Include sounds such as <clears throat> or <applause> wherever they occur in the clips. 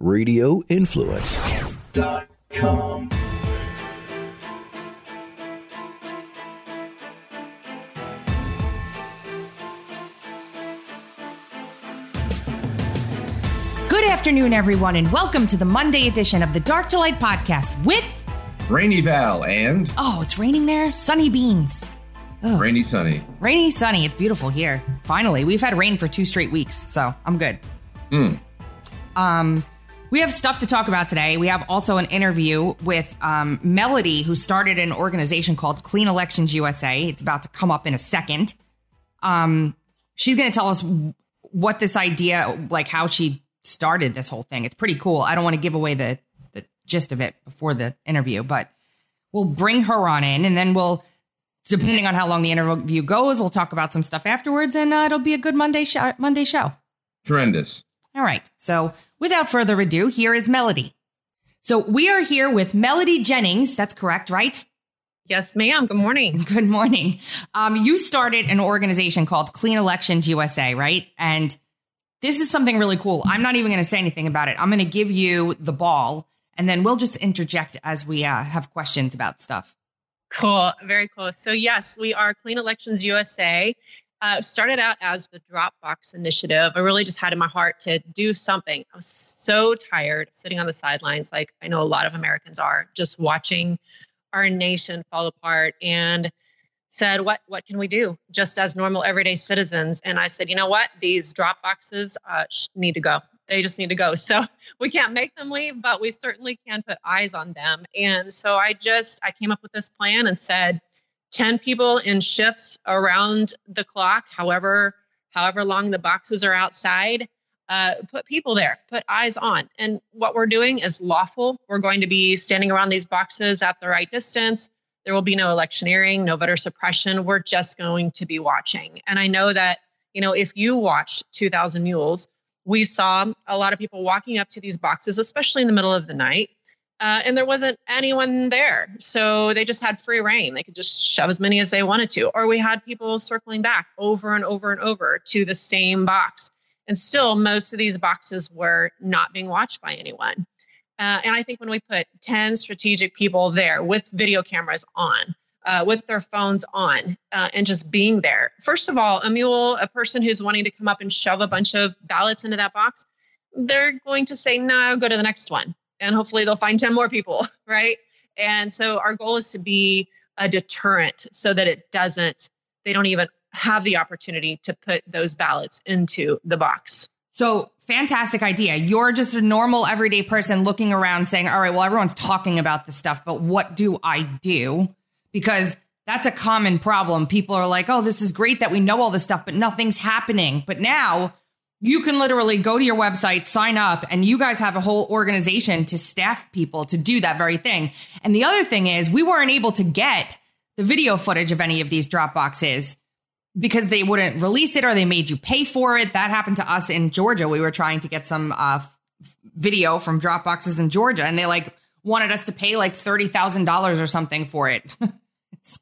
radioinfluence.com. Good afternoon, everyone, and welcome to the Monday edition of the Dark to Light podcast with. Rainy Val and Oh, it's raining there? Sunny beans. Rainy Sunny. Rainy, sunny. It's beautiful here. Finally, we've had rain for two straight weeks, so I'm good. Hmm. Um, we have stuff to talk about today. We have also an interview with um, Melody, who started an organization called Clean Elections USA. It's about to come up in a second. Um, she's going to tell us what this idea, like how she started this whole thing. It's pretty cool. I don't want to give away the the gist of it before the interview, but we'll bring her on in, and then we'll, depending on how long the interview goes, we'll talk about some stuff afterwards, and uh, it'll be a good Monday show. Monday show. Tremendous. All right. So without further ado, here is Melody. So we are here with Melody Jennings. That's correct, right? Yes, ma'am. Good morning. <laughs> Good morning. Um, you started an organization called Clean Elections USA, right? And this is something really cool. I'm not even going to say anything about it. I'm going to give you the ball, and then we'll just interject as we uh, have questions about stuff. Cool. Very cool. So, yes, we are Clean Elections USA. Uh, started out as the Dropbox initiative. I really just had in my heart to do something. I was so tired sitting on the sidelines, like I know a lot of Americans are, just watching our nation fall apart and said, what, what can we do just as normal everyday citizens? And I said, you know what? These Dropboxes uh, need to go. They just need to go. <laughs> So we can't make them leave, but we certainly can put eyes on them. And so I just, I came up with this plan and said, 10 people in shifts around the clock, however, however long the boxes are outside. Uh, put people there, put eyes on. And what we're doing is lawful. We're going to be standing around these boxes at the right distance. There will be no electioneering, no voter suppression. We're just going to be watching. And I know that, you know, if you watched 2000 Mules, we saw a lot of people walking up to these boxes, especially in the middle of the night. Uh, and there wasn't anyone there. So they just had free reign. They could just shove as many as they wanted to. Or we had people circling back over and over and over to the same box. And still, most of these boxes were not being watched by anyone. Uh, and I think when we put 10 strategic people there with video cameras on, uh, with their phones on, uh, and just being there, first of all, a mule, a person who's wanting to come up and shove a bunch of ballots into that box, they're going to say, no, go to the next one. And hopefully they'll find 10 more people, <laughs> right? And so our goal is to be a deterrent so that it doesn't, they don't even have the opportunity to put those ballots into the box. So fantastic idea. You're just a normal everyday person looking around saying, all right, well, everyone's talking about this stuff, but what do I do? Because that's a common problem. People are like, oh, this is great that we know all this stuff, but nothing's happening. But now you can literally go to your website, sign up, and you guys have a whole organization to staff people to do that very thing. And the other thing is, we weren't able to get the video footage of any of these drop boxes because they wouldn't release it or they made you pay for it. That happened to us in Georgia. We were trying to get some uh, video from drop boxes in Georgia, and they like wanted us to pay like thirty thousand dollars or something for it. <laughs>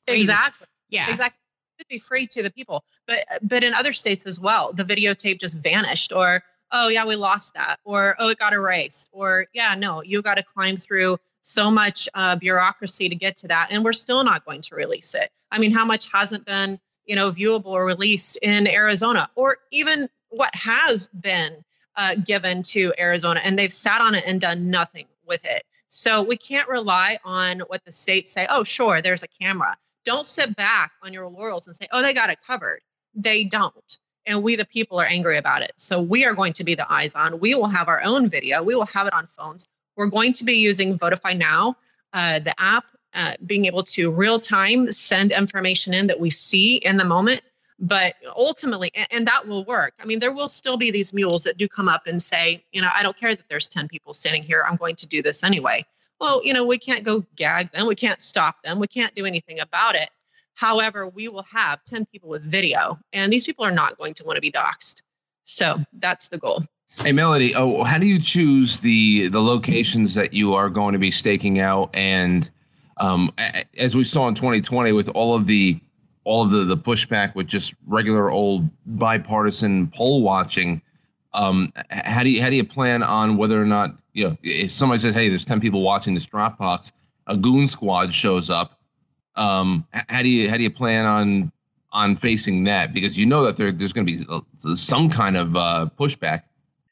Exactly. Yeah. Exactly. Should be free to the people. But but in other states as well, the videotape just vanished or oh yeah, we lost that or oh it got erased or yeah, no, you got to climb through so much uh, bureaucracy to get to that and we're still not going to release it. I mean, how much hasn't been, you know, viewable or released in Arizona or even what has been uh, given to Arizona and they've sat on it and done nothing with it. So we can't rely on what the states say, oh, sure, there's a camera. Don't sit back on your laurels and say, oh, they got it covered. They don't. And we, the people, are angry about it. So we are going to be the eyes on. We will have our own video. We will have it on phones. We're going to be using Votify Now, uh, the app, uh, being able to real time send information in that we see in the moment. But ultimately, and, and that will work. I mean, there will still be these mules that do come up and say, you know, I don't care that there's 10 people standing here. I'm going to do this anyway. Well, you know, we can't go gag them. We can't stop them. We can't do anything about it. However, we will have 10 people with video, and these people are not going to want to be doxxed. So that's the goal. Hey Melody, oh, how do you choose the the locations that you are going to be staking out? And um, as we saw in 2020, with all of the all of the the pushback with just regular old bipartisan poll watching, um, how do you how do you plan on whether or not you know, if somebody says, "Hey, there's ten people watching this Dropbox," a goon squad shows up. Um, how do you how do you plan on on facing that? Because you know that there, there's going to be uh, some kind of uh, pushback.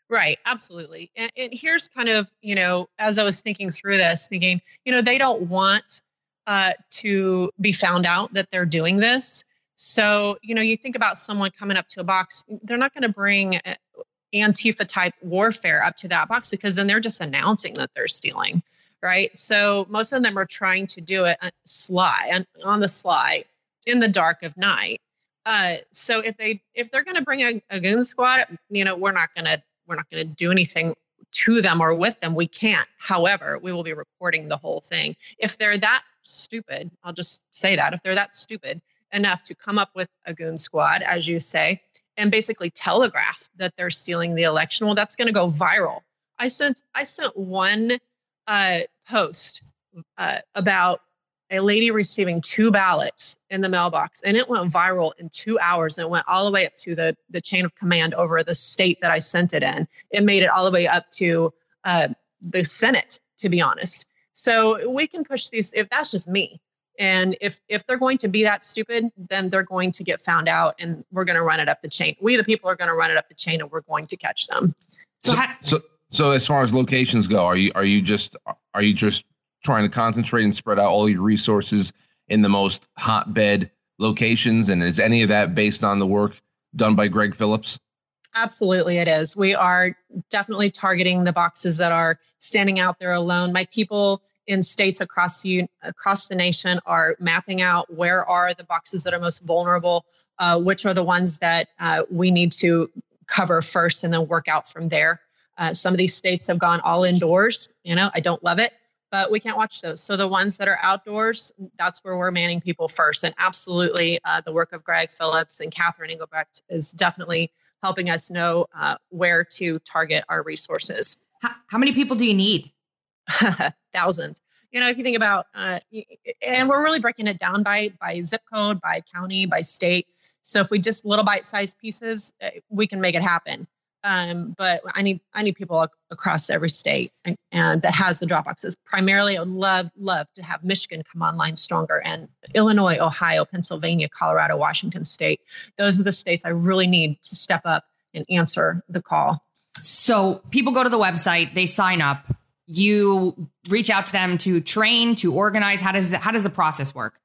Right, absolutely. And, and here's kind of you know, as I was thinking through this, thinking, you know, they don't want uh, to be found out that they're doing this. So, you know, you think about someone coming up to a box, they're not going to bring Antifa type warfare up to that box because then they're just announcing that they're stealing, right? So, most of them are trying to do it uh, sly on the sly in the dark of night. Uh, so if they if they're going to bring a, a goon squad, you know, we're not going to we're not going to do anything to them or with them. We can't. However, we will be reporting the whole thing. If they're that stupid, I'll just say that if they're that stupid enough to come up with a goon squad, as you say, and basically telegraph that they're stealing the election, well, that's going to go viral. I sent I sent one uh, post uh, about a lady receiving two ballots in the mailbox, and it went viral in two hours. And it went all the way up to the the chain of command over the state that I sent it in. It made it all the way up to uh, the Senate, to be honest. So we can push these. If that's just me, and if if they're going to be that stupid, then they're going to get found out, and we're going to run it up the chain. We, the people, are going to run it up the chain, and we're going to catch them. So, so, so, so as far as locations go, are you are you just are you just trying to concentrate and spread out all your resources in the most hotbed locations? And is any of that based on the work done by Greg Phillips? Absolutely, it is. We are definitely targeting the boxes that are standing out there alone. My people in states across the across the nation are mapping out where are the boxes that are most vulnerable, uh, which are the ones that uh, we need to cover first, and then work out from there. Uh, some of these states have gone all indoors. You know, I don't love it, but we can't watch those. So the ones that are outdoors, that's where we're manning people first. And absolutely, uh, the work of Greg Phillips and Catherine Engelbrecht is definitely helping us know uh, where to target our resources. How, how, many people do you need? <laughs> Thousands. You know, if you think about, uh, and we're really breaking it down by by zip code, by county, by state. So if we just little bite-sized pieces, uh, we can make it happen. Um, but I need I need people across every state and, and, that has the drop boxes. Primarily, I would love love to have Michigan come online stronger, and Illinois, Ohio, Pennsylvania, Colorado, Washington State. Those are the states I really need to step up and answer the call. So people go to the website, they sign up. You reach out to them to train, to organize. How does the, how does the process work?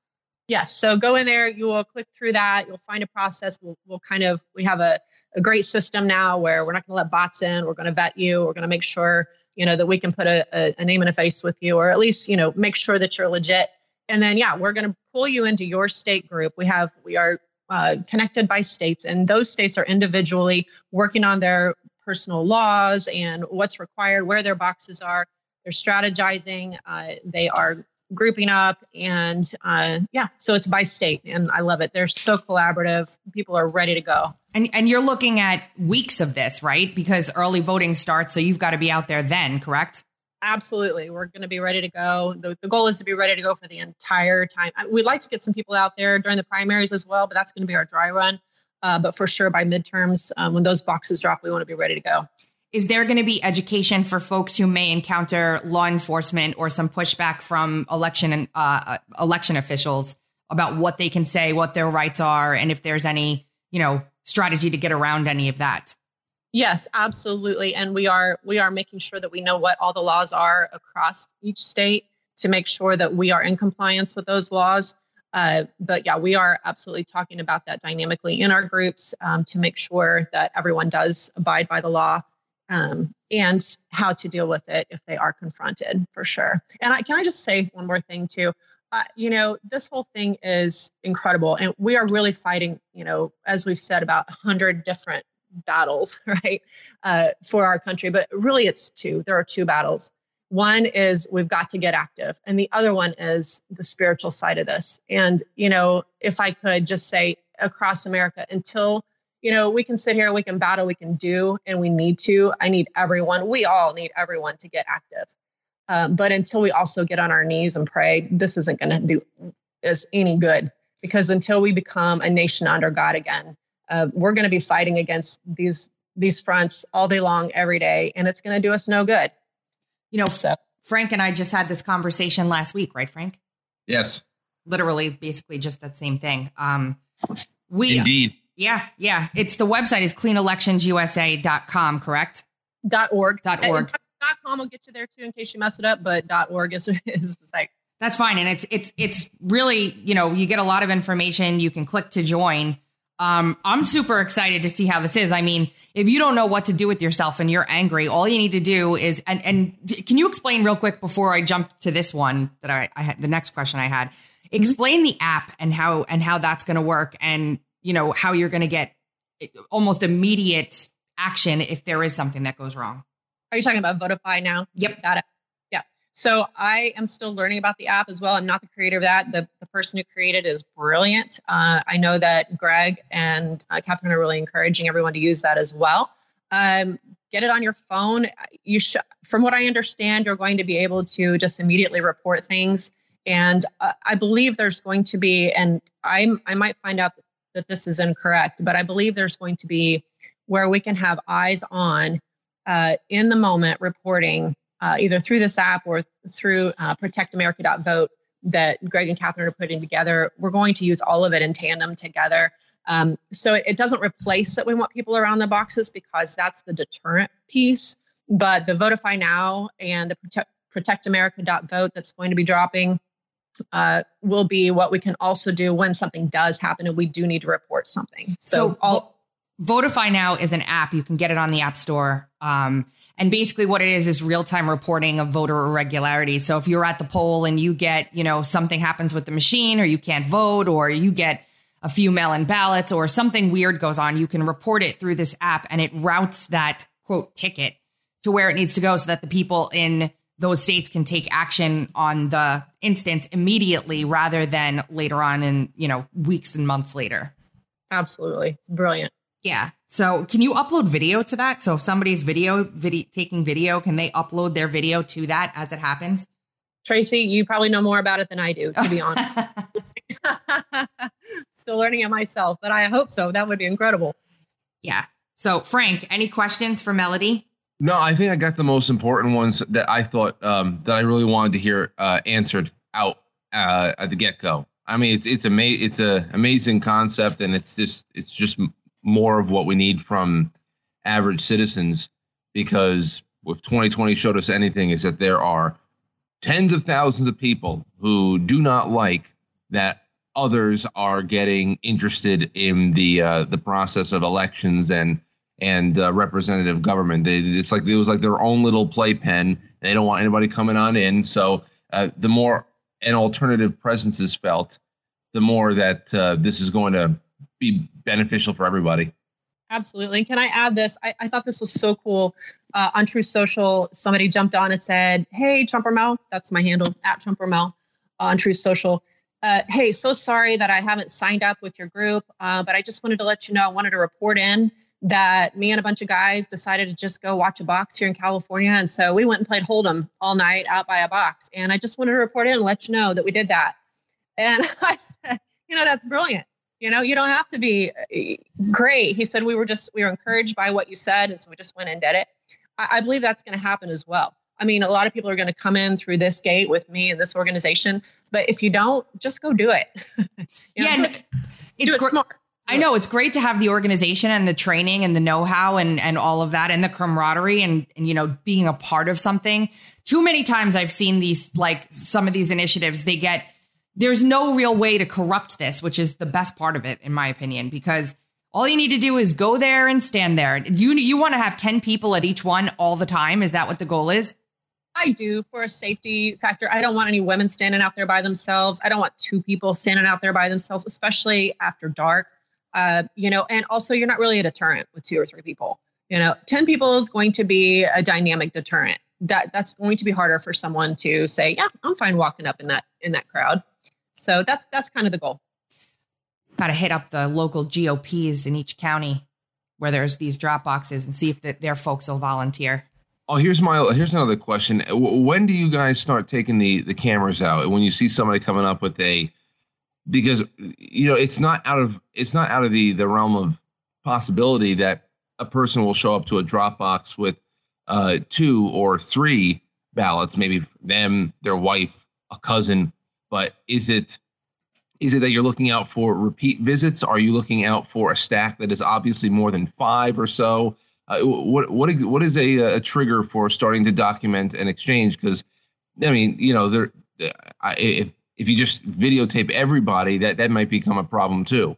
Yes. So go in there. You will click through that. You'll find a process. We'll, we'll kind of we have a a great system now where we're not going to let bots in. We're going to vet you. We're going to make sure you know that we can put a, a, a name and a face with you, or at least you know make sure that you're legit. And then yeah, we're going to pull you into your state group. We have we are uh, connected by states, and those states are individually working on their personal laws and what's required, where their boxes are. They're strategizing. Uh, they are grouping up and uh, yeah so it's by state and i love it. They're so collaborative. People are ready to go. And and you're looking at weeks of this right? Because early voting starts so you've got to be out there then correct? Absolutely. We're going to be ready to go. The, the goal is to be ready to go for the entire time. We'd like to get some people out there during the primaries as well but that's going to be our dry run uh, but for sure by midterms um, when those boxes drop we want to be ready to go is there going to be education for folks who may encounter law enforcement or some pushback from election and uh, uh, election officials about what they can say, what their rights are, and if there's any, you know, strategy to get around any of that? Yes, absolutely. And we are we are making sure that we know what all the laws are across each state to make sure that we are in compliance with those laws. Uh, but yeah, we are absolutely talking about that dynamically in our groups um, to make sure that everyone does abide by the law um, and how to deal with it if they are confronted for sure. And I, can I just say one more thing too? Uh, you know, this whole thing is incredible, and we are really fighting. You know, as we've said, about hundred different battles, <laughs> right, uh, for our country. But really, it's two. There are two battles. One is we've got to get active, and the other one is the spiritual side of this. And you know, if I could just say across America, until you know, we can sit here, we can battle, we can do, and we need to. I need everyone. We all need everyone to get active. Um, but until we also get on our knees and pray, this isn't going to do us any good because until we become a nation under God again, uh, we're going to be fighting against these these fronts all day long, every day, and it's going to do us no good. You know, So Frank and I just had this conversation last week, right, Frank? Yes, Literally, basically just that same thing. Um, we, indeed. yeah, yeah. It's the website is cleanelectionsusa.com, correct? dot org. Dot org. Dot com will get you there too in case you mess it up, but dot org is, <laughs> is the site. That's fine. And it's it's it's really, you know, you get a lot of information. You can click to join. Um, I'm super excited to see how this is. I mean, if you don't know what to do with yourself and you're angry, all you need to do is and and can you explain real quick before I jump to this one that I, I had the next question I had. Explain the app and how and how that's going to work and you know how you're going to get almost immediate action if there is something that goes wrong. Are you talking about Votify now? Yep. Got it. So I am still learning about the app as well. I'm not the creator of that. The, the person who created is brilliant. Uh, I know that Greg and uh, Catherine are really encouraging everyone to use that as well. Um, get it on your phone. You should, from what I understand, you're going to be able to just immediately report things. And uh, I believe there's going to be, and I'm, I might find out that this is incorrect, but I believe there's going to be where we can have eyes on uh, in the moment reporting uh, either through this app or through uh, protectamerica.vote that Greg and Catherine are putting together. We're going to use all of it in tandem together. Um, so it, it doesn't replace that we want people around the boxes because that's the deterrent piece. But the Votify Now and the Protect, protectamerica.vote that's going to be dropping uh, will be what we can also do when something does happen and we do need to report something. So, So, all Votify now is an app. You can get it on the App Store. Um, and basically, what it is is real time reporting of voter irregularities. So if you're at the poll and you get, you know, something happens with the machine, or you can't vote, or you get a few mail in ballots, or something weird goes on, you can report it through this app, and it routes that quote ticket to where it needs to go, so that the people in those states can take action on the instance immediately, rather than later on in you know weeks and months later. absolutely. It's brilliant. Yeah. So can you upload video to that? So if somebody's video, video taking video, can they upload their video to that as it happens? Tracy, you probably know more about it than I do, to be honest. <laughs> <laughs> Still learning it myself, but I hope so. That would be incredible. yeah. So Frank, any questions for Melody? No, I think I got the most important ones that I thought um, that I really wanted to hear uh, answered out uh, at the get go. I mean, it's it's ama- it's a amazing concept, and it's just it's just m- more of what we need from average citizens because if 2020 showed us anything, is that there are tens of thousands of people who do not like that others are getting interested in the uh, the process of elections and and uh, representative government. They, it's like it was like their own little playpen. They don't want anybody coming on in. So uh, the more an alternative presence is felt, the more that uh, this is going to be beneficial for everybody. Absolutely. And can I add this? I, I thought this was so cool. Uh, on Truth Social, somebody jumped on and said, Hey, Trumper Mel, that's my handle, at Trumper Mel on Truth Social. Uh, hey, so sorry that I haven't signed up with your group, uh, but I just wanted to let you know I wanted to report in that me and a bunch of guys decided to just go watch a box here in California. And so we went and played Hold'em all night out by a box. And I just wanted to report in and let you know that we did that. And <laughs> I said, you know, that's brilliant. You know, you don't have to be uh, great. He said, we were just, we were encouraged by what you said. And so we just went and did it. I, I believe that's going to happen as well. I mean, a lot of people are going to come in through this gate with me and this organization. But if you don't, just go do it. <laughs> Know, yeah, it, it's do it gr- smart. I know it's great to have the organization and the training and the know-how and and all of that and the camaraderie and, and you know being a part of something. Too many times I've seen these like some of these initiatives they get there's no real way to corrupt this, which is the best part of it in my opinion because all you need to do is go there and stand there. You you want to have 10 people at each one all the time, is that what the goal is? I do for a safety factor. I don't want any women standing out there by themselves. I don't want two people standing out there by themselves, especially after dark. Uh, you know, and also you're not really a deterrent with two or three people. You know, 10 people is going to be a dynamic deterrent. That that's going to be harder for someone to say, yeah, I'm fine walking up in that in that crowd. So that's that's kind of the goal. Got to hit up the local GOPs in each county where there's these drop boxes and see if the, their folks will volunteer. Oh, here's my here's another question. When do you guys start taking the the cameras out? When you see somebody coming up with a because you know it's not out of it's not out of the the realm of possibility that a person will show up to a drop box with uh, two or three ballots, maybe them, their wife, a cousin, but is it is it that you're looking out for repeat visits? Are you looking out for a stack that is obviously more than five or so? Uh, what what what is a, a trigger for starting to document an exchange? Because I mean, you know, there if if you just videotape everybody, that that might become a problem too.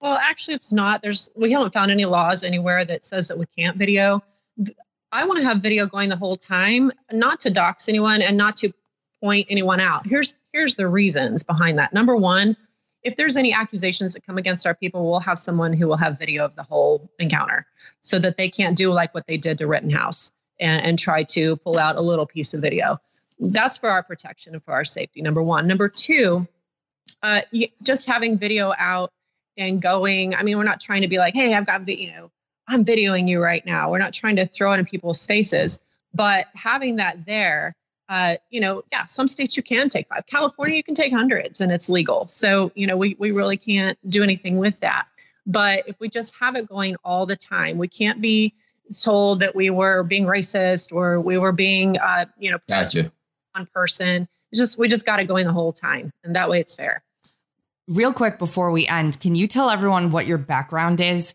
Well, actually, it's not. There's we haven't found any laws anywhere that says that we can't video. I want to have video going the whole time, not to dox anyone and not to point anyone out. Here's here's the reasons behind that. Number one, if there's any accusations that come against our people, we'll have someone who will have video of the whole encounter so that they can't do like what they did to Rittenhouse and, and try to pull out a little piece of video. That's for our protection and for our safety, number one. Number two, uh, just having video out and going, I mean, we're not trying to be like, hey, I've got, you know, I'm videoing you right now. We're not trying to throw it in people's faces, but having that there uh, you know, yeah, some states you can take five. California, you can take hundreds and it's legal. So, you know, we, we really can't do anything with that. But if we just have it going all the time, we can't be told that we were being racist or we were being, uh, you know, gotcha. one person. It's just, we just got it going the whole time. And that way it's fair. Real quick before we end, can you tell everyone what your background is?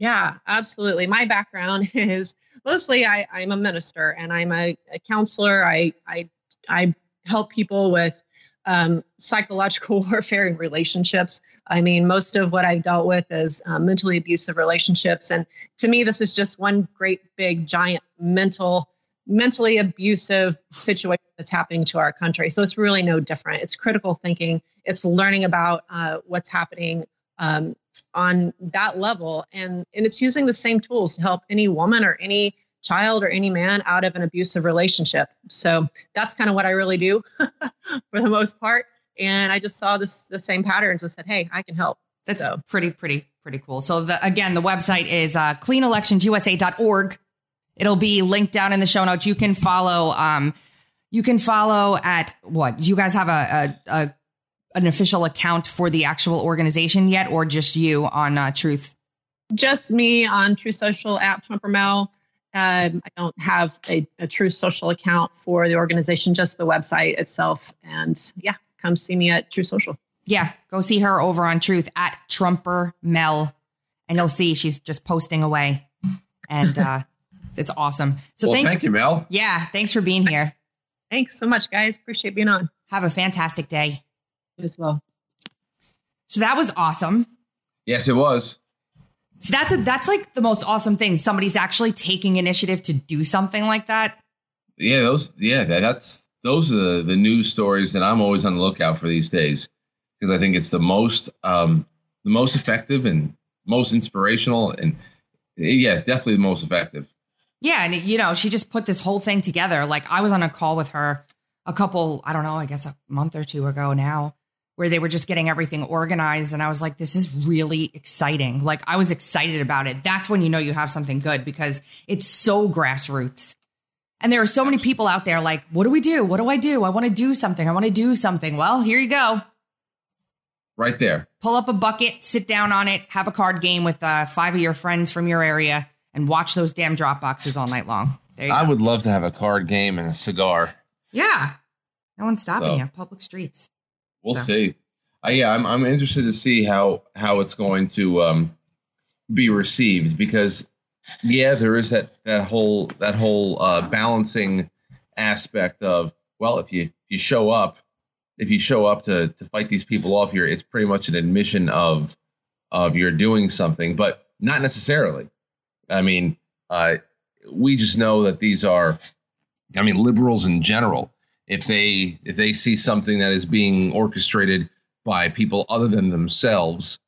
Yeah, absolutely. My background <laughs> is mostly I, I'm a minister and I'm a, a counselor. I, I, I help people with um, psychological <laughs> warfare and relationships. I mean, most of what I've dealt with is um, mentally abusive relationships. And to me, this is just one great, big, giant mental, mentally abusive situation that's happening to our country. So it's really no different. It's critical thinking, it's learning about uh, what's happening um, on that level. And and it's using the same tools to help any woman or any child or any man out of an abusive relationship. So that's kind of what i really do <laughs> for the most part. And i just saw this the same patterns and said hey i can help. That's so pretty pretty pretty cool. So the, again the website is uh, cleanelectionsusa.org it'll be linked down in the show notes. You can follow um you can follow at what? You guys have a, a, a an official account for the actual organization yet, or just you on uh, Truth? Just me on Truth Social at Trumper Mel. Um, I don't have a, a Truth Social account for the organization, just the website itself. And yeah, come see me at Truth Social. Yeah, go see her over on Truth at Trumper Mel, and you'll see she's just posting away, and uh, <laughs> it's awesome. So well, thank, thank you, Mel. Yeah, thanks for being here. Thanks so much, guys. Appreciate being on. Have a fantastic day as well. So that was awesome. Yes, it was. So that's a, that's like the most awesome thing. Somebody's actually taking initiative to do something like that. Yeah, those yeah, that's those are the news stories that I'm always on the lookout for these days because I think it's the most um the most effective and most inspirational and yeah, definitely the most effective. Yeah, and you know, she just put this whole thing together. Like I was on a call with her a couple, I don't know, I guess a month or two ago now where they were just getting everything organized. And I was like, this is really exciting. Like, I was excited about it. That's when you know you have something good because it's so grassroots. And there are so many people out there like, what do we do? What do I do? I want to do something. I want to do something. Well, here you go. Right there. Pull up a bucket, sit down on it, have a card game with uh, five of your friends from your area, and watch those damn drop boxes all night long. I go. would love to have a card game and a cigar. Yeah. No one's stopping so. you. Public streets. We'll so. see. Uh, yeah, I'm I'm interested to see how how it's going to um, be received because yeah, there is that that whole that whole uh, balancing aspect of well, if you if you show up, if you show up to to fight these people off here, it's pretty much an admission of of you're doing something, but not necessarily. I mean, uh, we just know that these are, I mean, liberals in general if they if they see something that is being orchestrated by people other than themselves,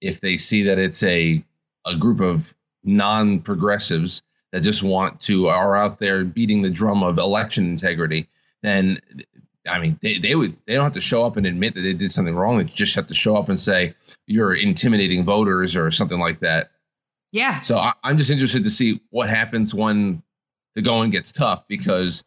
if they see that it's a a group of non-progressives that just want to are out there beating the drum of election integrity, then I mean they, they would they don't have to show up and admit that they did something wrong. They just have to show up and say you're intimidating voters or something like that. Yeah. So I, I'm just interested to see what happens when the going gets tough because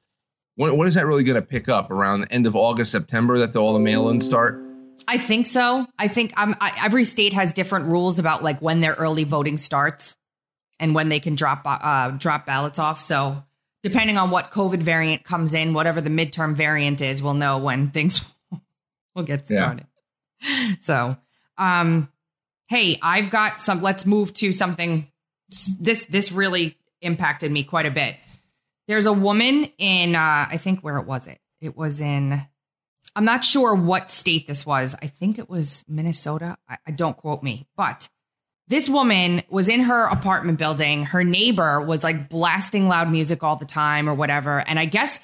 when, when is that really going to pick up? Around the end of August, September, that the, all the mail-ins start? I think so. I think um, I, every state has different rules about like when their early voting starts and when they can drop uh, drop ballots off. So depending on what COVID variant comes in, whatever the midterm variant is, we'll know when things <laughs> will get started. Yeah. So, um, hey, I've got some. Let's move to something. This this really impacted me quite a bit. There's a woman in, uh, I think where it was it. It was in. I'm not sure what state this was. I think it was Minnesota. I, I don't quote me, but this woman was in her apartment building. Her neighbor was like blasting loud music all the time or whatever. And I guess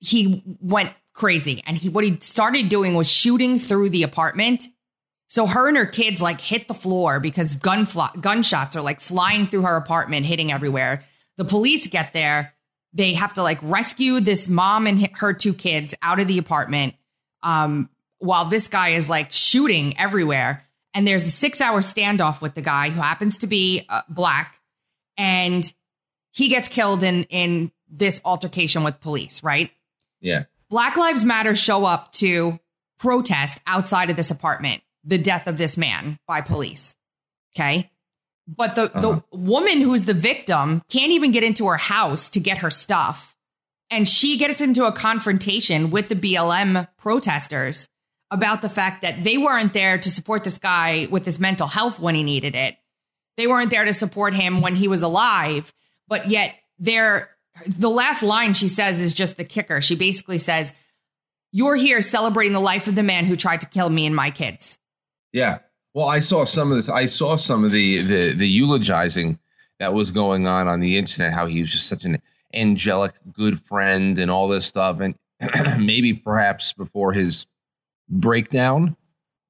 he went crazy. And he what he started doing was shooting through the apartment. So her and her kids like hit the floor because gun gunshots are like flying through her apartment, hitting everywhere. The police get there. They have to like rescue this mom and her two kids out of the apartment. Um, while this guy is like shooting everywhere. And there's a six hour standoff with the guy who happens to be uh, black. And he gets killed in in this altercation with police right? Yeah. Black lives matter show up to protest outside of this apartment the death of this man by police okay but the uh-huh. the woman who's the victim can't even get into her house to get her stuff and she gets into a confrontation with the BLM protesters about the fact that they weren't there to support this guy with his mental health when he needed it. They weren't there to support him when he was alive, but yet they're the last line she says is just the kicker. She basically says, You're here celebrating the life of the man who tried to kill me and my kids. Yeah. Well, I saw some of the I saw some of the the the eulogizing that was going on on the internet, how he was just such an angelic good friend and all this stuff. And <clears throat> maybe perhaps before his breakdown,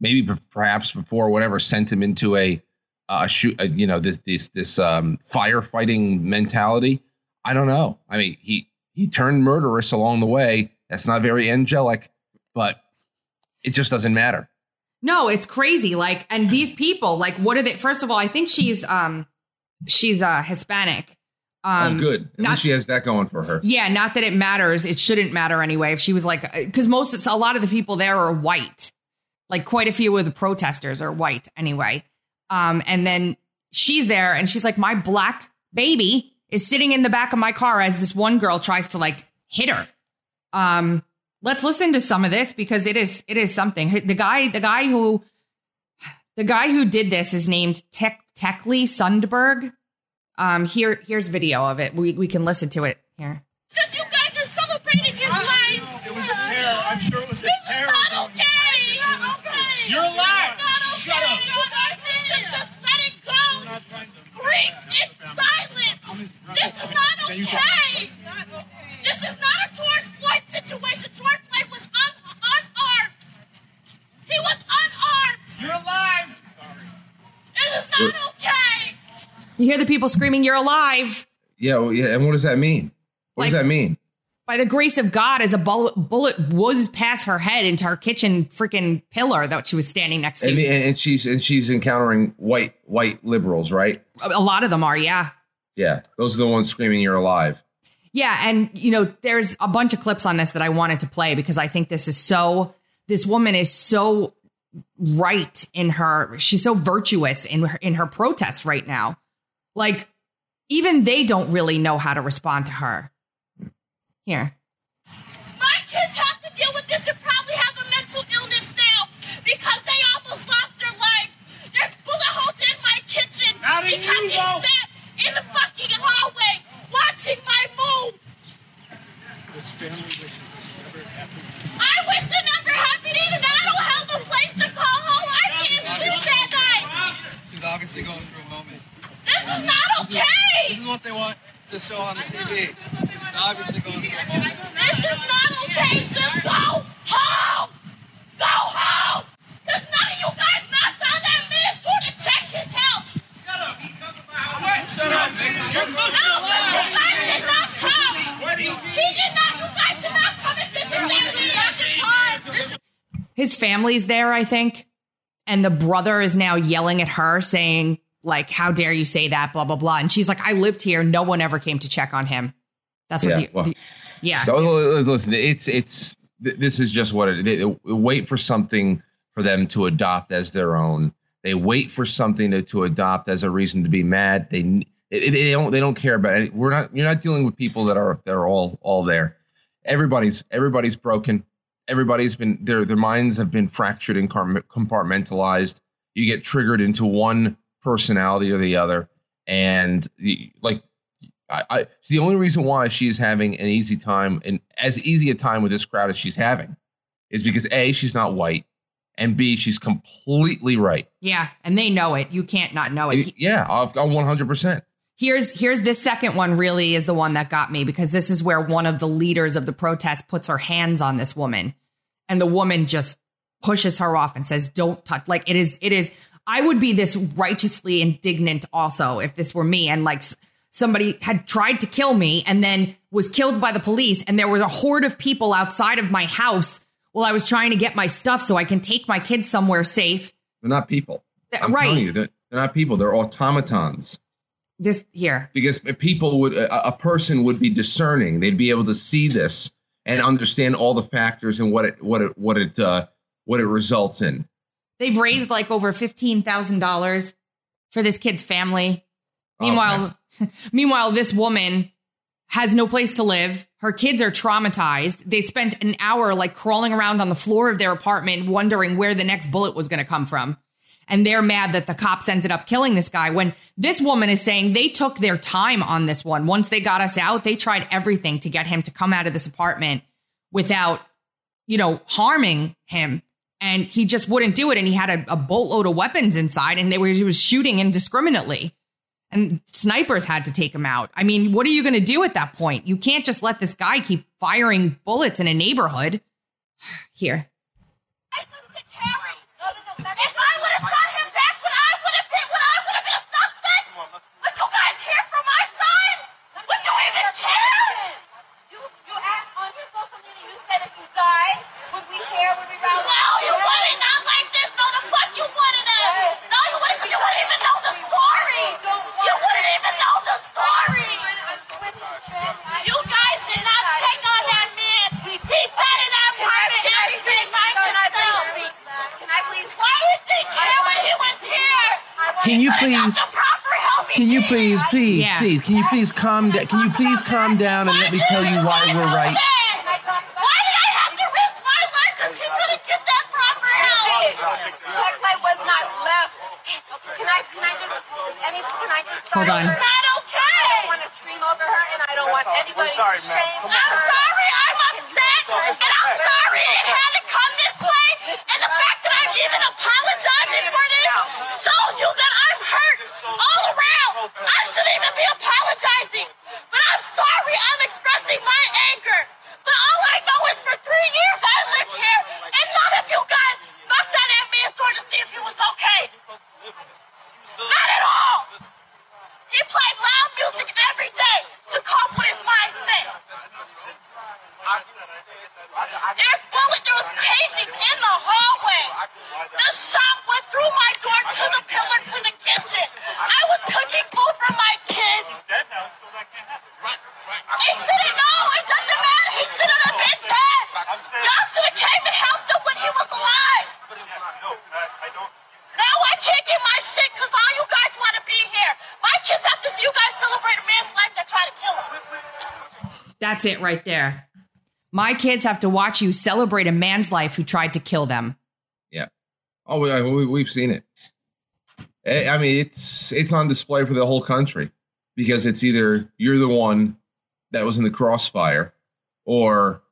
maybe perhaps before whatever sent him into a uh, shoot, uh, you know, this this this um, firefighting mentality. I don't know. I mean, he he turned murderous along the way. That's not very angelic, but it just doesn't matter. No, it's crazy. Like, and these people, like, what are they? First of all, I think she's um she's uh Hispanic. Oh, um, oh, good. At not, least she has that going for her. Yeah, not that it matters. It shouldn't matter anyway. If she was like, because most, a lot of the people there are white. Like quite a few of the protesters are white anyway. Um, and then she's there and she's like, my black baby is sitting in the back of my car as this one girl tries to like hit her. Um, let's listen to some of this because it is it is something. The guy, the guy who, the guy who did this is named Tech Tekle Sundberg. Um, here, here's video of it. We, we can listen to it here. Because you guys are celebrating his life. It was a terror. I'm sure it was a this terror. This is not okay. Not okay. You're alive. Shut up. You guys need to just let it go. Grief in silence. This is not okay. This is not a George Floyd situation. George Floyd was un- unarmed. He was unarmed. You're alive. This is not okay. You hear the people screaming, "You're alive!" Yeah, well, yeah. And what does that mean? What like, does that mean? By the grace of God, as a bullet, bullet whizzed past her head into her kitchen freaking pillar that she was standing next to. And, and she's and she's encountering white white liberals, right? A lot of them are, yeah. Yeah, those are the ones screaming, "You're alive." Yeah, and you know, there's a bunch of clips on this that I wanted to play because I think this is so. This woman is so right in her. She's so virtuous in her, in her protest right now. Like, even they don't really know how to respond to her. Here. My kids have to deal with this and probably have a mental illness now because they almost lost their life. There's bullet holes in my kitchen Not because you, he sat in the fucking hallway watching my move. This family wishes this never happened. I wish it never happened either. I don't have a place to call home. I can't sleep that night. She's obviously going through a moment. This is not okay. This is what they want to show on the TV. It's obviously going through a moment. This is not okay. Just go home. Go home. Because none of you guys knocked on that man's door to check his health. Shut up. He comes to my house. What? Shut up, nigga. You're no, you guys did not come. He did not. You guys did not come and visit family at the time. There, I think. And the brother is now yelling at her saying, like, how dare you say that, blah, blah, blah. And she's like, I lived here. No one ever came to check on him. That's what yeah, the, well, the, yeah. Listen, it's, it's, this is just what it, they wait for something for them to adopt as their own. They wait for something to, to adopt as a reason to be mad. They, they don't they don't care about it. We're not you're not dealing with people that are that are all all there. Everybody's everybody's broken. Everybody's been their their minds have been fractured and compartmentalized. You get triggered into one personality or the other, and the, like I, I the only reason why she's having an easy time and as easy a time with this crowd as she's having is because a she's not white and b she's completely right. Yeah, and they know it. You can't not know it. He- Yeah, I've got one hundred percent. Here's here's this second one really is the one that got me because this is where one of the leaders of the protest puts her hands on this woman and the woman just pushes her off and says don't touch like it is it is I would be this righteously indignant also if this were me and like somebody had tried to kill me and then was killed by the police and there was a horde of people outside of my house while I was trying to get my stuff so I can take my kids somewhere safe. They're not people. I'm right. telling you, they're, they're not people. They're automatons. This here. Because people would, a, a person would be discerning. They'd be able to see this and understand all the factors and what it, what it, what it, uh, what it results in. They've raised like over fifteen thousand dollars for this kid's family. Meanwhile, <laughs> meanwhile, this woman has no place to live. Her kids are traumatized. They spent an hour like crawling around on the floor of their apartment, wondering where the next bullet was going to come from. And they're mad that the cops ended up killing this guy when this woman is saying they took their time on this one. Once they got us out, they tried everything to get him to come out of this apartment without, you know, harming him. And he just wouldn't do it. And he had a, a boatload of weapons inside and they were, he was shooting indiscriminately and snipers had to take him out. I mean, what are you going to do at that point? You can't just let this guy keep firing bullets in a neighborhood. <sighs> Here. Can you Could've got please? Why did you think that when he was here? I was like, Can you please the proper help he Can you needed. please, please, Yeah. please? Can you please calm down? Can you please calm down and let me tell you why we're right? Why did I have to risk my life because he couldn't get that proper help? Tech light was not left. Can I? Can I just? Any? Can I just? Hold on. It's not okay. I don't want to scream over her, and I don't want anybody to shame I'm her. sorry I'm upset, and I'm sorry it had to come this way. And the fact that I'm even apologizing for this shows you that I'm hurt all around. I shouldn't even be apologizing. But I'm sorry I'm expressing my anger. But all I know is for three years I lived here, and none of you guys knocked on that man's door to see if he was okay. Not at all. He played loud music every day to cope with his mindset. There's bullet, there was casings in the hallway. The shot went through my door to the pillar to the kitchen. I was cooking food for my kids. He shouldn't know. It doesn't matter. He shouldn't have been dead. Y'all should have came and helped him when he was alive. Now I can't get my shit because all you guys want to be here. My kids have to see you guys celebrate a man's life that tried to kill him. That's it right there. My kids have to watch you celebrate a man's life who tried to kill them. Yeah. Oh, we, we, we've seen it. Eh, I mean, it's it's on display for the whole country because it's either you're the one that was in the crossfire, or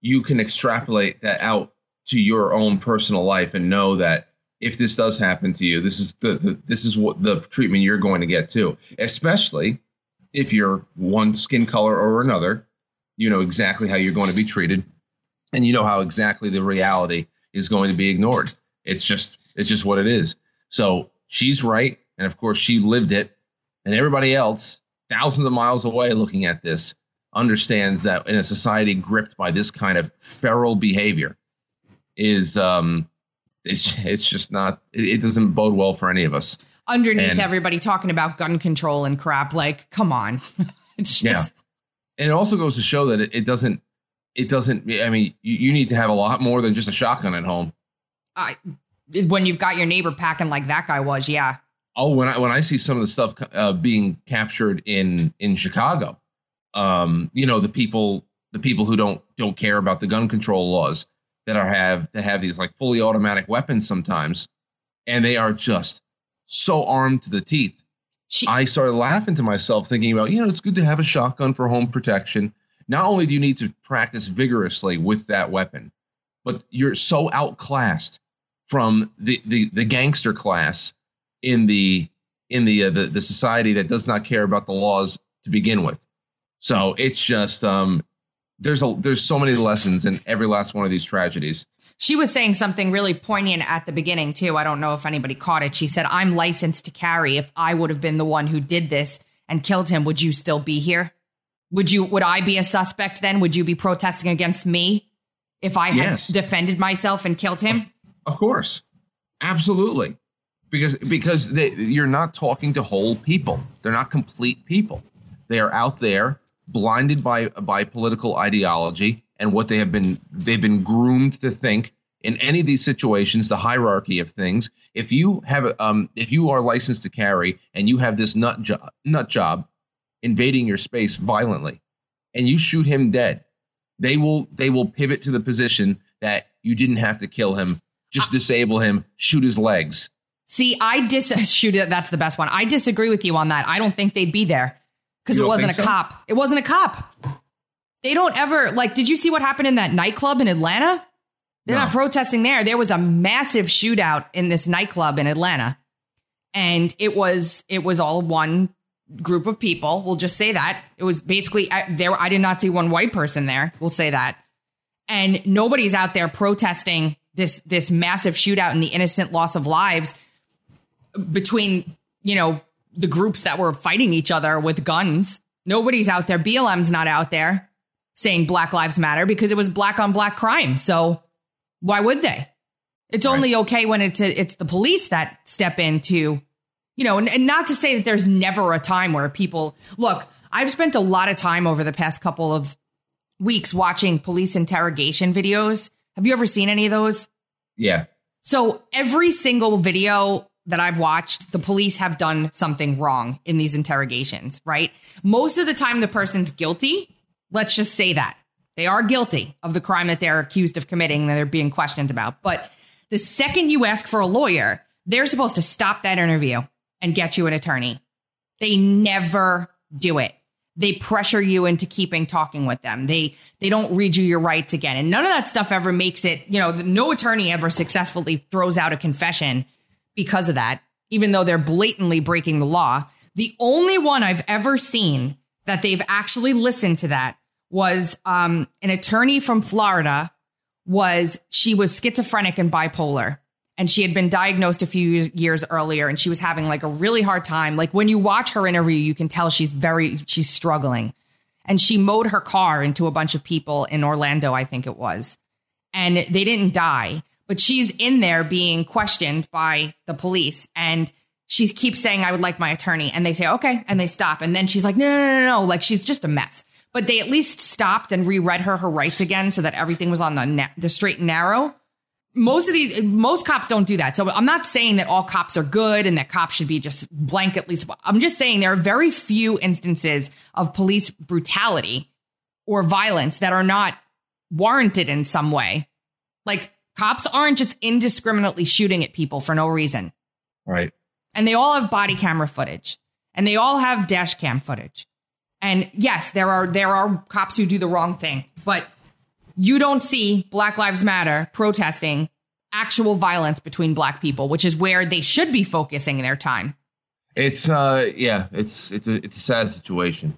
you can extrapolate that out to your own personal life and know that if this does happen to you, this is the, the this is what the treatment you're going to get too. Especially if you're one skin color or another, you know exactly how you're going to be treated, and you know how exactly the reality is going to be ignored. It's just it's just what it is. So she's right, and of course she lived it, and everybody else thousands of miles away looking at this understands that in a society gripped by this kind of feral behavior is um it's it's just not it, it doesn't bode well for any of us. Underneath And- everybody talking about gun control and crap, like, come on. <laughs> it's just, Yeah. And it also goes to show that it, it doesn't it doesn't I mean you, you need to have a lot more than just a shotgun at home. I, when you've got your neighbor packing like that guy was, yeah. Oh, when I when I see some of the stuff uh, being captured in in Chicago, um, you know the people the people who don't don't care about the gun control laws that are have that have these like fully automatic weapons sometimes, and they are just so armed to the teeth. She, I started laughing to myself, thinking about you know it's good to have a shotgun for home protection. Not only do you need to practice vigorously with that weapon, but you're so outclassed from the the, the gangster class in the in the, uh, the the society that does not care about the laws to begin with. So it's just um there's a there's so many lessons in every last one of these tragedies. she was saying something really poignant at the beginning too. I don't know if anybody caught it. She said, "I'm licensed to carry. If I would have been the one who did this and killed him, would you still be here? Would you? Would I be a suspect then? Would you be protesting against me if I had Yes. defended myself and killed him?" Of course, absolutely, because because they, you're not talking to whole people. They're not complete people. They are out there blinded by by political ideology and what they have been they've been groomed to think in any of these situations the hierarchy of things if you have um if you are licensed to carry and you have this nut job nut job invading your space violently and you shoot him dead they will they will pivot to the position that you didn't have to kill him just disable him shoot his legs See, I dis <laughs> shoot. That's the best one. I disagree with you on that. I don't think they'd be there because it wasn't a so? cop. It wasn't a cop. They don't ever like. Did you see what happened in that nightclub in Atlanta? They're No. not protesting there. There was a massive shootout in this nightclub in Atlanta, and it was it was all one group of people. We'll just say that it was basically I, there. I did not see one white person there. We'll say that, and nobody's out there protesting this this massive shootout and the innocent loss of lives between you know the groups that were fighting each other with guns. Nobody's out there. BLM's not out there saying Black Lives Matter because it was black on black crime. So why would they? It's only okay when it's it's the police that step in to, you know, and, and not to say that there's never a time where people look. I've spent a lot of time over the past couple of weeks watching police interrogation videos. Have you ever seen any of those? yeah So every single video that I've watched, the police have done something wrong in these interrogations, right? Most of the time, the person's guilty. Let's just say that they are guilty of the crime that they're accused of committing that they're being questioned about. But the second you ask for a lawyer, they're supposed to stop that interview and get you an attorney. They never do it. They pressure you into keeping talking with them. They they don't read you your rights again. And none of that stuff ever makes it, you know, no attorney ever successfully throws out a confession because of that, even though they're blatantly breaking the law. The only one I've ever seen that they've actually listened to that was um, an attorney from Florida was she was schizophrenic and bipolar. And she had been diagnosed a few years- years earlier and she was having like a really hard time. Like when you watch her interview you can tell she's very she's struggling. And she mowed her car into a bunch of people in Orlando I think it was. And they didn't die but she's in there being questioned by the police. And she keeps saying i would like my attorney. And they say okay. And they stop. And then she's like no no no no, like she's just a mess. But they at least stopped and reread her her rights again so that everything was on the na- the straight and narrow. Most of these most cops don't do that. So i'm not saying that all cops are good and that cops should be just blanketly i'm just saying there are very few instances of police brutality or violence that are not warranted in some way. Like cops aren't just indiscriminately shooting at people for no reason. Right. And they all have body camera footage. And they all have dash cam footage. And yes there are there are cops who do the wrong thing but you don't see black lives matter protesting actual violence between black people which is where they should be focusing their time. It's uh yeah, it's it's a it's a sad situation.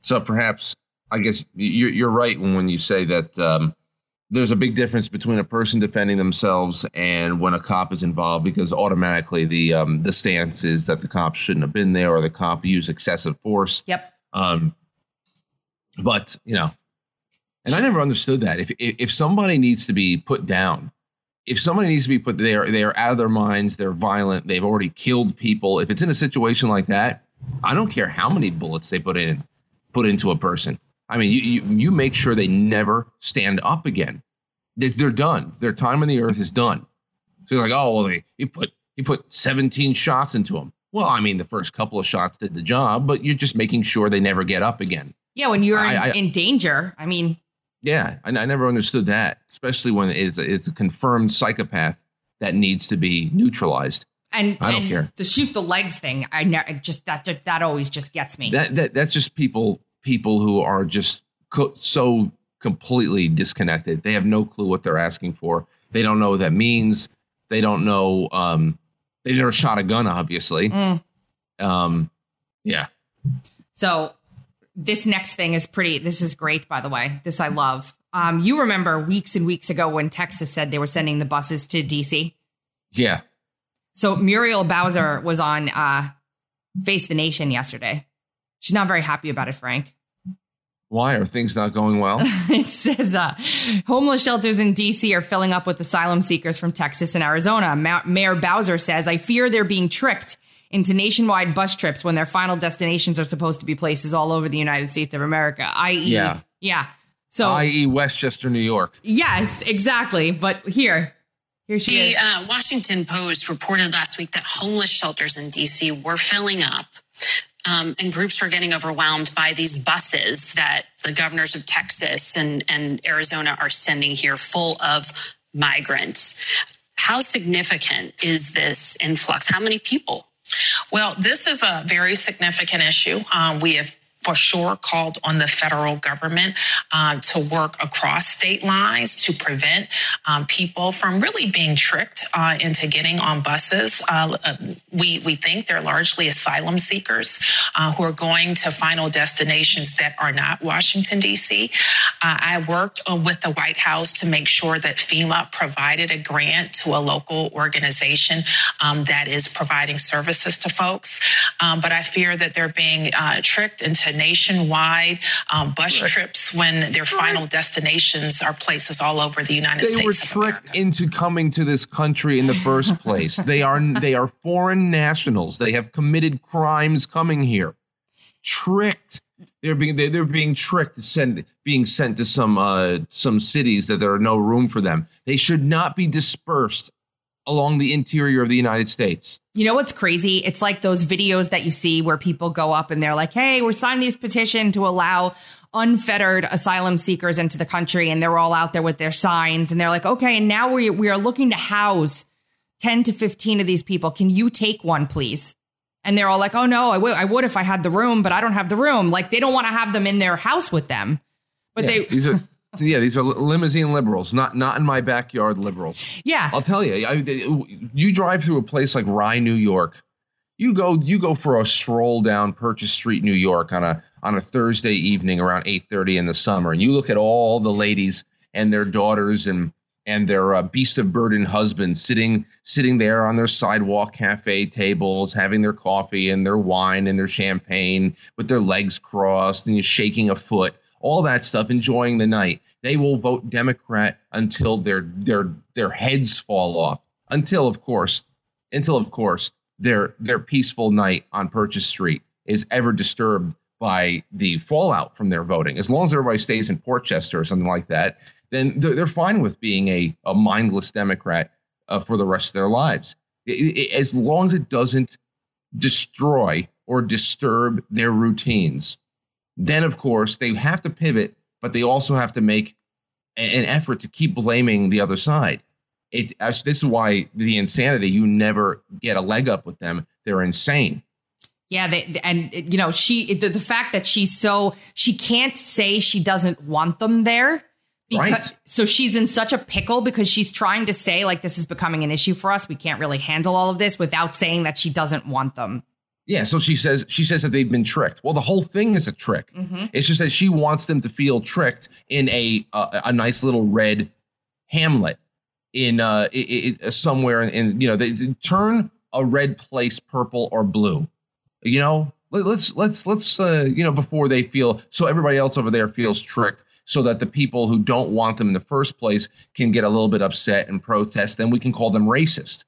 So perhaps I guess you're you're right when when you say that um, there's a big difference between a person defending themselves and when a cop is involved because automatically the um, the stance is that the cop shouldn't have been there or the cop used excessive force. yep Um, but you know, and I never understood that. If if, if somebody needs to be put down, if somebody needs to be put, they are they are out of their minds. They're violent. They've already killed people. If it's in a situation like that, I don't care how many bullets they put in, put into a person. I mean, you you, you make sure they never stand up again. They, they're done. Their time on the earth is done. So you're like, oh well, they, he put he put 17 shots into them. Well, I mean, the first couple of shots did the job, but you're just making sure they never get up again. Yeah, when you're in, I- I- in danger. I mean, Yeah, I, I never understood that, especially when it's it's a confirmed psychopath that needs to be neutralized. and I don't and care. The shoot the legs thing. I ne- just that that always just gets me. That, that that's just people people who are just co- so completely disconnected. They have no clue what they're asking for. They don't know what that means. They don't know. Um, they never shot a gun, obviously. Mm. Um, yeah, So this next thing is pretty. This is great, by the way. This I love. Um, you remember weeks and weeks ago when Texas said they were sending the buses to DC. yeah. So Muriel Bowser was on uh, Face the Nation yesterday. She's not very happy about it, Frank. Why are things not going well? <laughs> it says uh, homeless shelters in DC are filling up with asylum seekers from Texas and Arizona. Ma- Mayor Bowser says, I fear they're being tricked into nationwide bus trips when their final destinations are supposed to be places all over the United States of America, i.e., Yeah. yeah. So, I.e., Westchester, New York. yes, exactly. But here, here she is. The uh, Washington Post reported last week that homeless shelters in DC were filling up. Um, and groups are getting overwhelmed by these buses that the governors of Texas and, and Arizona are sending here full of migrants. How significant is this influx? How many people? Well, this is a very significant issue. Um, we have for sure called on the federal government uh, to work across state lines to prevent um, people from really being tricked uh, into getting on buses. Uh, uh, we we think they're largely asylum seekers uh, who are going to final destinations that are not Washington D.C. Uh, I worked with the White House to make sure that FEMA provided a grant to a local organization um, that is providing services to folks. Um, but I fear that they're being tricked into nationwide um, bus trips when their final destinations are places all over the United States. They were tricked into coming to this country in the first place. they are they are foreign nationals. They have committed crimes coming here. Tricked. They're being they're, they're being tricked to send being sent to some uh some cities that there are no room for them. They should not be dispersed along the interior of the United States. You know what's crazy? It's like those videos that you see where people go up and they're like, hey, we're signing this petition to allow unfettered asylum seekers into the country. And they're all out there with their signs. And they're like, okay, and now we, we are looking to house 10 to 15 of these people. Can you take one, please? And they're all like, oh, no, I would, I would if I had the room, but I don't have the room. Like they don't want to have them in their house with them. But Yeah, they, yeah these are limousine liberals, not not in my backyard liberals. yeah. I'll tell you, I, you drive through a place like Rye, New York. You go, you go for a stroll down Purchase Street, New York, on a on a Thursday evening around eight thirty in the summer, and you look at all the ladies and their daughters and and their uh, beast of burden husbands sitting sitting there on their sidewalk cafe tables, having their coffee and their wine and their champagne with their legs crossed and shaking a foot all that stuff, enjoying the night. They will vote Democrat until their their their heads fall off. Until of course, until of course their their peaceful night on Purchase Street is ever disturbed by the fallout from their voting. As long as everybody stays in Portchester or something like that, then they're, they're fine with being a, a mindless Democrat uh, for the rest of their lives. I- I- as long as it doesn't destroy or disturb their routines then of course they have to pivot, but they also have to make an effort to keep blaming the other side. It this is why the insanity you never get a leg up with them. They're insane. Yeah, they, and you know she the, the fact that she's so she can't say she doesn't want them there because Right. so she's in such a pickle because she's trying to say like this is becoming an issue for us. We can't really handle all of this without saying that she doesn't want them. Yeah, so she says she says that they've been tricked. Well, the whole thing is a trick. Mhm. It's just that she wants them to feel tricked in a uh, a nice little red hamlet in uh i i somewhere in, in you know they, they turn a red place purple or blue. You know, Let, let's let's let's uh, you know before they feel so everybody else over there feels tricked so that the people who don't want them in the first place can get a little bit upset and protest then we can call them racist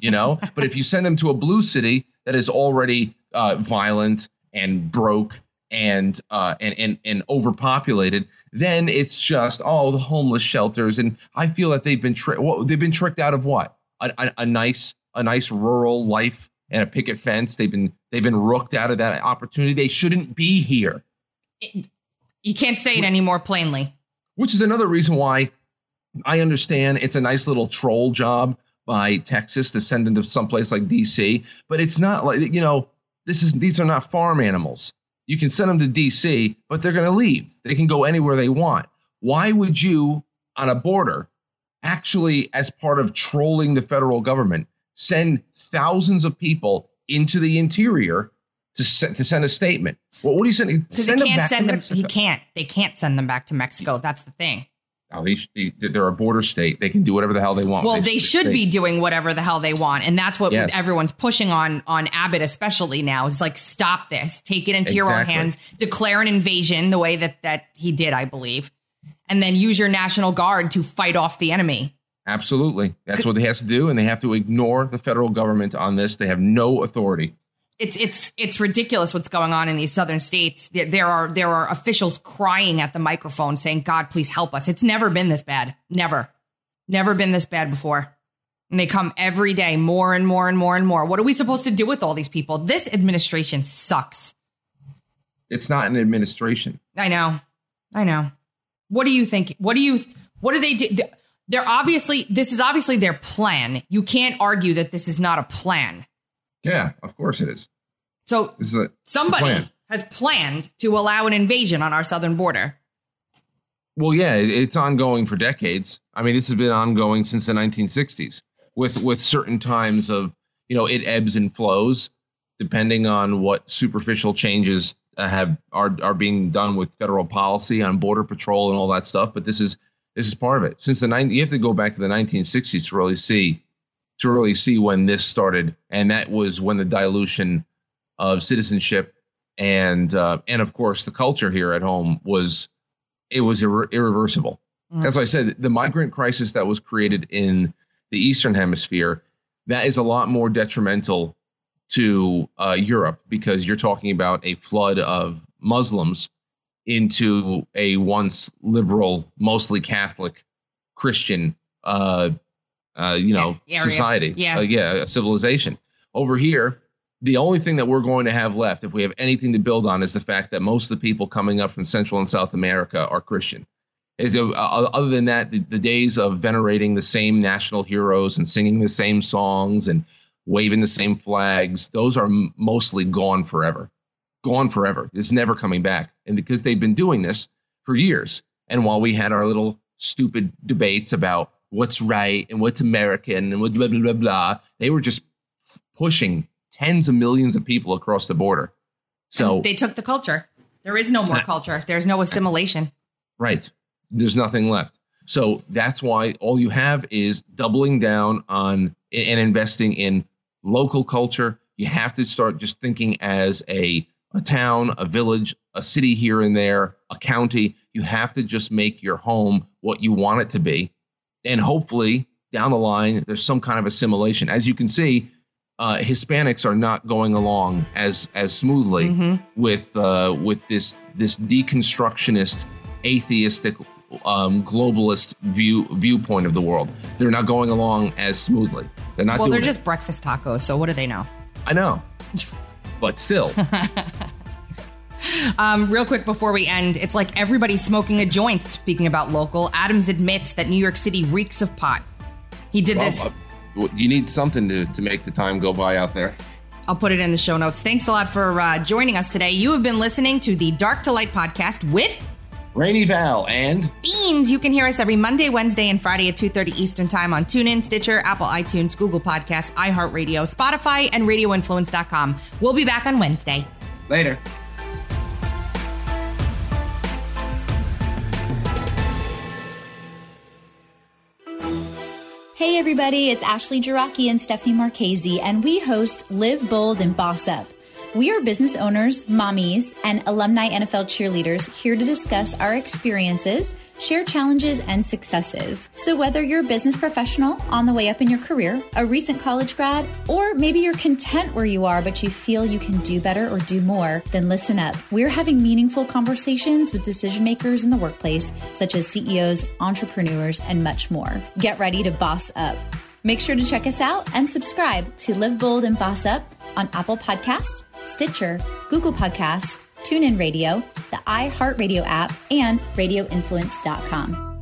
you know <laughs> but if you send them to a blue city that is already uh, violent and broke and uh, and and and overpopulated, then it's just oh the homeless shelters, and I feel that they've been tricked. Well, they've been tricked out of what a, a, a nice a nice rural life and a picket fence. They've been they've been rooked out of that opportunity. They shouldn't be here. You can't say it any more plainly. Which is another reason why I understand it's a nice little troll job by Texas to send them to someplace like DC, but it's not like you know this is these are not farm animals. You can send them to DC, but they're going to leave. They can go anywhere they want. Why would you on a border actually as part of trolling the federal government send thousands of people into the interior to send, to send a statement? Well, what are you sending? Because he can't send them. He can't. They can't send them back to Mexico. That's the thing. Oh, they, they, they're a border state. They can do whatever the hell they want. Well, they should state. be doing whatever the hell they want, and that's what Yes. everyone's pushing on on Abbott, especially now. Is like stop this, take it into your own hands, declare an invasion the way that that he did, I believe, and then use your national guard to fight off the enemy. Absolutely. That's what they have to do, and they have to ignore the federal government on this. They have no authority. It's it's it's ridiculous what's going on in these southern states. There, there are there are officials crying at the microphone saying, "God, please help us." It's never been this bad. Never, never been this bad before. And they come every day, more and more and more and more. What are we supposed to do with all these people? This administration sucks. It's not an administration. I know, I know. What do you think? What do you? What do they do? They're obviously this is obviously their plan. You can't argue that this is not a plan. Yeah, of course it is. So This is a somebody plan. has planned to allow an invasion on our southern border. Well, yeah, it's ongoing for decades. I mean, this has been ongoing since the 1960s, with with certain times of you know it ebbs and flows depending on what superficial changes uh, have are are being done with federal policy on border patrol and all that stuff. But this is this is part of it. Since the nine, you have to go back to the 1960s to really see to really see when this started, and that was when the dilution of citizenship and uh, and of course the culture here at home was it was irre- irreversible. Mm. That's why I said the migrant crisis that was created in the Eastern Hemisphere that is a lot more detrimental to uh, Europe because you're talking about a flood of Muslims into a once liberal, mostly Catholic, Christian, uh, uh, you know, society. Yeah. Uh, yeah, a civilization. Over here, the only thing that we're going to have left, if we have anything to build on, is the fact that most of the people coming up from Central and South America are Christian. Is there, uh, other than that, the, the days of venerating the same national heroes and singing the same songs and waving the same flags, those are m- mostly gone forever. Gone forever. It's never coming back. And because they've been doing this for years. And while we had our little stupid debates about what's right and what's American and what blah, blah, blah, blah, they were just pushing tens of millions of people across the border. So, they took the culture. There is no more culture. There's no assimilation. Right. There's nothing left. So that's why all you have is doubling down on and investing in local culture. You have to start just thinking as a a town, a village, a city here and there, a county. You have to just make your home what you want it to be. And hopefully down the line there's some kind of assimilation. As you can see, uh, Hispanics are not going along as as smoothly Mhm. with uh, with this this deconstructionist, atheistic, um, globalist view viewpoint of the world. They're not going along as smoothly. They're not. well, they're it. just breakfast tacos. So what do they know? I know, <laughs> but still, <laughs> Um, real quick before we end, it's like everybody's smoking a joint. Speaking about local, Adams admits that New York City reeks of pot. He did this. Uh, you need something to to make the time go by out there. I'll put it in the show notes. Thanks a lot for uh, joining us today. You have been listening to the Dark to Light podcast with Rainy Val and Beans. You can hear us every Monday, Wednesday, and Friday at 2.30 Eastern Time on TuneIn, Stitcher, Apple iTunes, Google Podcasts, iHeartRadio, Spotify, and RadioInfluence.com. We'll be back on Wednesday. later. Hey everybody, it's Ashley Jiraki and Stephanie Marchese, and we host Live Bold and Boss Up. We are business owners, mommies, and alumni NFL cheerleaders here to discuss our experiences, share challenges and successes. So whether you're a business professional on the way up in your career, a recent college grad, or maybe you're content where you are but you feel you can do better or do more, then listen up. We're having meaningful conversations with decision makers in the workplace, such as CEOs, entrepreneurs, and much more. Get ready to boss up. Make sure to check us out and subscribe to Live Bold and Boss Up on Apple Podcasts, Stitcher, Google Podcasts, TuneIn Radio, the iHeartRadio app, and radioinfluence.com.